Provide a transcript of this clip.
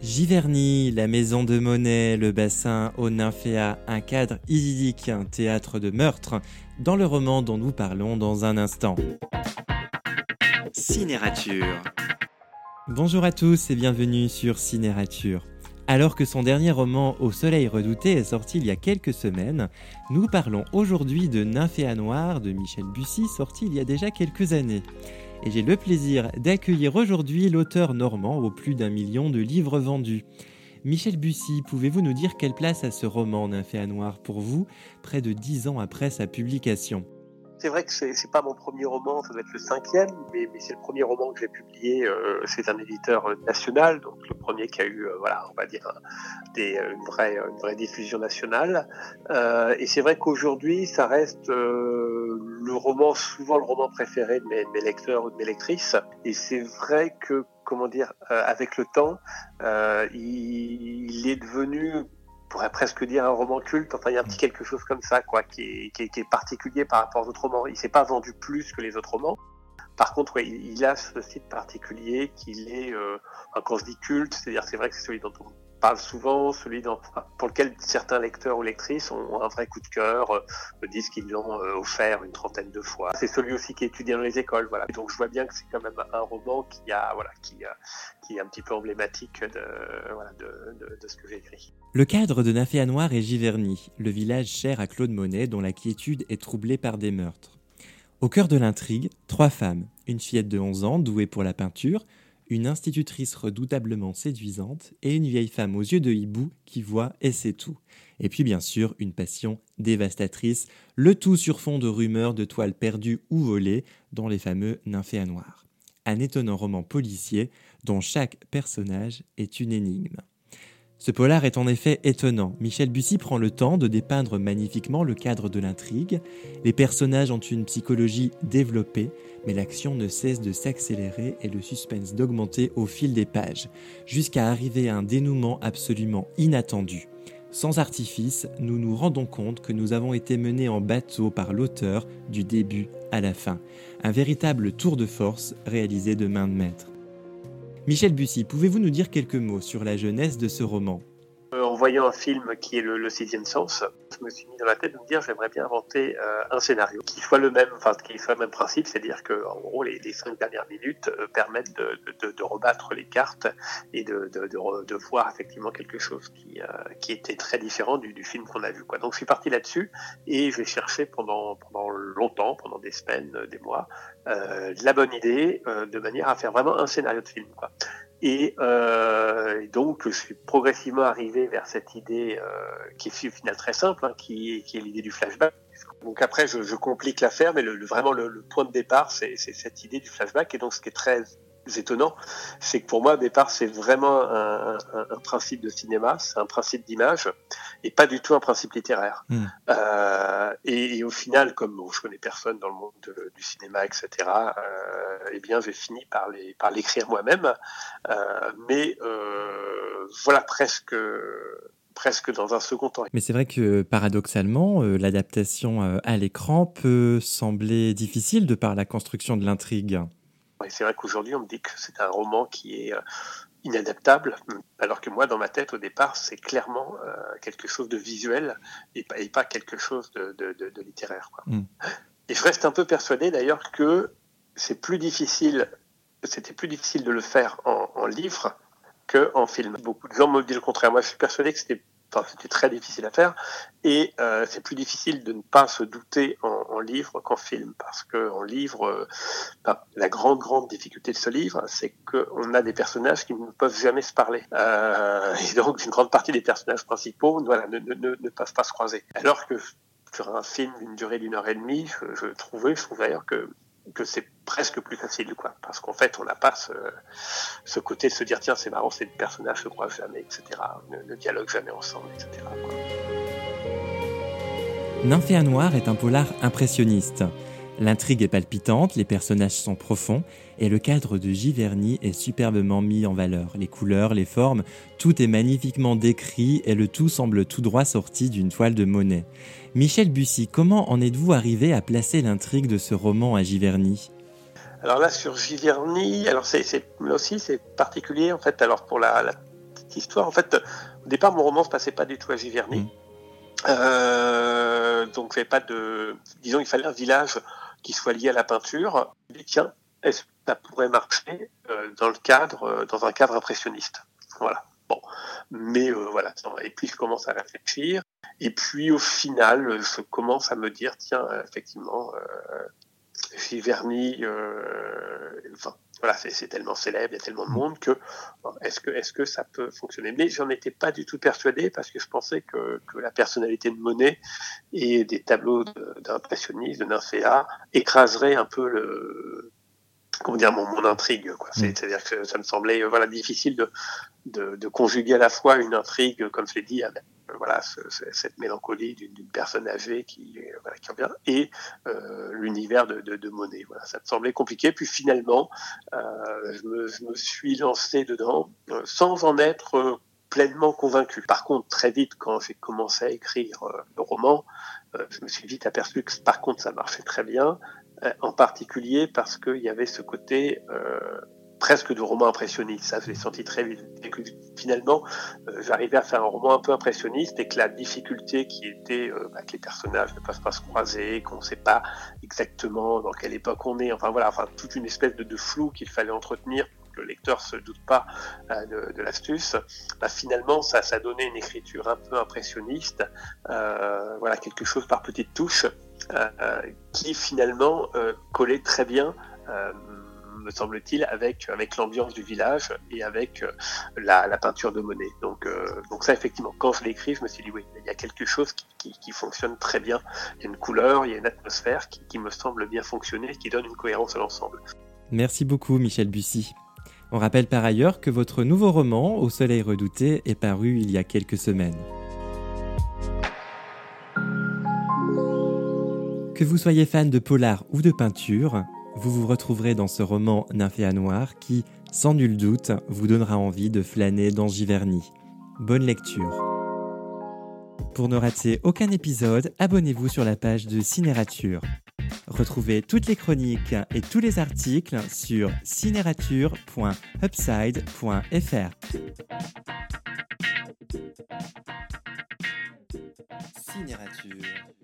Giverny, la maison de Monet, le bassin au nymphéa, un cadre idyllique, un théâtre de meurtre, dans le roman dont nous parlons dans un instant. Cinérature. Bonjour à tous et bienvenue sur Cinérature. Alors que son dernier roman Au soleil redouté est sorti il y a quelques semaines, nous parlons aujourd'hui de Nymphéa Noir de Michel Bussy sorti il y a déjà quelques années et j'ai le plaisir d'accueillir aujourd'hui l'auteur normand aux plus d'un million de livres vendus. Michel Bussy, pouvez-vous nous dire quelle place a ce roman Nymphéa Noir pour vous, près de dix ans après sa publication? C'est vrai que c'est, c'est pas mon premier roman, ça doit être le cinquième, mais, mais c'est le premier roman que j'ai publié. Euh, c'est un éditeur national, donc le premier qui a eu, euh, voilà, on va dire, des, une, vraie, une vraie diffusion nationale. Euh, et c'est vrai qu'aujourd'hui, ça reste euh, le roman, souvent le roman préféré de mes, de mes, lecteurs ou de mes lectrices. Et c'est vrai que, comment dire, euh, avec le temps, il, il est devenu pourrait presque dire un roman culte. Enfin, il y a un petit quelque chose comme ça, quoi, qui est, particulier par rapport aux autres romans. Il s'est pas vendu plus que les autres romans. Par contre, ouais, il a ce site particulier qu'il est, euh, quand je dis culte, c'est-à-dire c'est vrai que c'est celui dont on parle souvent, celui pour lequel certains lecteurs ou lectrices ont un vrai coup de cœur, euh, disent qu'ils l'ont euh, offert une trentaine de fois. C'est celui aussi qui est étudié dans les écoles, voilà. donc je vois bien que c'est quand même un roman qui a, voilà, qui, est un petit peu emblématique de, voilà, de, de ce que j'ai écrit. Le cadre de Naféa Noir est Giverny, le village cher à Claude Monet dont la quiétude est troublée par des meurtres. Au cœur de l'intrigue, trois femmes, une fillette de 11 ans douée pour la peinture, une institutrice redoutablement séduisante et une vieille femme aux yeux de hibou qui voit et sait tout. Et puis bien sûr une passion dévastatrice, le tout sur fond de rumeurs de toiles perdues ou volées dans les fameux nymphéas noirs. Un étonnant roman policier dont chaque personnage est une énigme. Ce polar est en effet étonnant. Michel Bussy prend le temps de dépeindre magnifiquement le cadre de l'intrigue. Les personnages ont une psychologie développée, mais l'action ne cesse de s'accélérer et le suspense d'augmenter au fil des pages, jusqu'à arriver à un dénouement absolument inattendu. Sans artifice, nous nous rendons compte que nous avons été menés en bateau par l'auteur du début à la fin. Un véritable tour de force réalisé de main de maître. Michel Bussy, pouvez-vous nous dire quelques mots sur la jeunesse de ce roman? Voyant un film qui est le, sixième sens, je me suis mis dans la tête de me dire j'aimerais bien inventer euh, un scénario qui soit le même, enfin qui soit le même principe, c'est-à-dire que gros les, cinq dernières minutes euh, permettent de, rebattre les cartes et de, voir effectivement quelque chose qui, euh, était très différent du, film qu'on a vu. Donc je suis parti là-dessus et je vais chercher pendant, longtemps, pendant des semaines, des mois, la bonne idée de manière à faire vraiment un scénario de film. Et, euh, et, donc, je suis progressivement arrivé vers cette idée euh, qui est au final très simple, hein, qui, qui, est l'idée du flashback. Donc après, je, je complique l'affaire, mais le, le, vraiment le, le, point de départ, c'est cette idée du flashback. Et donc, ce qui est très étonnant, c'est que pour moi, au départ, c'est vraiment un, un, un, principe de cinéma, c'est un principe d'image, et pas du tout un principe littéraire. Mmh. Euh, et, et, au final, comme bon, je connais personne dans le monde de, du cinéma, etc., euh, eh bien, j'ai fini par les par l'écrire moi-même. Euh, mais euh, voilà, presque presque dans un second temps. Mais c'est vrai que paradoxalement, euh, l'adaptation euh, à l'écran peut sembler difficile de par la construction de l'intrigue. Et c'est vrai qu'aujourd'hui, on me dit que c'est un roman qui est euh, inadaptable, alors que moi, dans ma tête, au départ, c'est clairement euh, quelque chose de visuel et pas, et pas quelque chose de, de, de, de littéraire. Quoi. Mm. Et je reste un peu persuadé d'ailleurs que c'était plus difficile de le faire en, livre qu'en film. Beaucoup de gens me disent le contraire. Moi, je suis persuadé que c'était très difficile à faire et euh, c'est plus difficile de ne pas se douter en, livre qu'en film parce que en livre, euh, bah, la grande grande difficulté de ce livre, c'est qu'on a des personnages qui ne peuvent jamais se parler euh, et donc une grande partie des personnages principaux, ne peuvent pas se croiser. Alors que sur un film d'une durée d'une heure et demie, je, je trouvais, je trouve d'ailleurs que que c'est presque plus facile, quoi. Parce qu'en fait, on n'a pas ce, côté de se dire, tiens, c'est marrant, ces personnages se croisent jamais, etc. Ne, dialoguent jamais ensemble, etc. Nymphéa Noir est un polar impressionniste. L'intrigue est palpitante, les personnages sont profonds et le cadre de Giverny est superbement mis en valeur. Les couleurs, les formes, tout est magnifiquement décrit et le tout semble tout droit sorti d'une toile de Monet. Michel Bussy, comment en êtes-vous arrivé à placer l'intrigue de ce roman à Giverny? Alors là, sur Giverny, alors c'est là aussi c'est particulier en fait. Alors pour la, la petite histoire. En fait, au départ, mon roman ne se passait pas du tout à Giverny. Mmh. Euh, donc, il pas de. Disons, il fallait un village qui soit lié à la peinture. Et tiens, est-ce que ça pourrait marcher euh, dans le cadre, euh, dans un cadre impressionniste? Voilà. Bon, mais voilà. Et puis je commence à réfléchir. Et puis au final, je commence à me dire, tiens, effectivement, Giverny, enfin, voilà, c'est tellement célèbre, il y a tellement de monde que est-ce que, est que ça peut fonctionner? Mais j'en étais pas du tout persuadé parce que je pensais que, que la personnalité de Monet et des tableaux d'impressionnistes, de, de Nymphéa, écraseraient un peu le, comment dire mon, mon intrigue mm. c'est-à-dire que ça me semblait voilà difficile de, de, de, conjuguer à la fois une intrigue comme je l'ai dit avec voilà cette mélancolie d'une personne âgée qui voilà, qui revient et euh, l'univers de, de, Monet voilà ça me semblait compliqué puis finalement euh, je, me, suis lancé dedans euh, sans en être pleinement convaincu. Par contre, très vite, quand j'ai commencé à écrire euh, le roman, euh, je me suis vite aperçu que par contre ça marchait très bien, euh, en particulier parce qu'il y avait ce côté euh, presque de roman impressionniste. Ça, je l'ai senti très vite. Et que finalement, euh, j'arrivais à faire un roman un peu impressionniste et que la difficulté qui était bah, que les personnages ne peuvent pas se croiser, qu'on ne sait pas exactement dans quelle époque on est, enfin voilà, enfin toute une espèce de, flou qu'il fallait entretenir le lecteur se doute pas de, de l'astuce, bah, finalement ça, ça donnait une écriture un peu impressionniste, euh, voilà quelque chose par petites touches euh, qui finalement euh, collait très bien euh, me semble-t-il, avec, avec l'ambiance du village et avec la, peinture de Monet. Donc, donc ça, effectivement, quand je l'ai écrit, je me suis dit, oui, il y a quelque chose qui, qui, fonctionne très bien. Il y a une couleur, il y a une atmosphère qui, qui me semble bien fonctionner, qui donne une cohérence à l'ensemble. Merci beaucoup, Michel Bussy. On rappelle par ailleurs que votre nouveau roman, Au Soleil redouté, est paru il y a quelques semaines. Que vous soyez fan de polar ou de peinture, vous vous retrouverez dans ce roman Nymphéa Noir qui, sans nul doute, vous donnera envie de flâner dans Giverny. Bonne lecture. Pour ne rater aucun épisode, abonnez-vous sur la page de Cinérature. Retrouvez toutes les chroniques et tous les articles sur cinérature.upside.fr. Cinérature.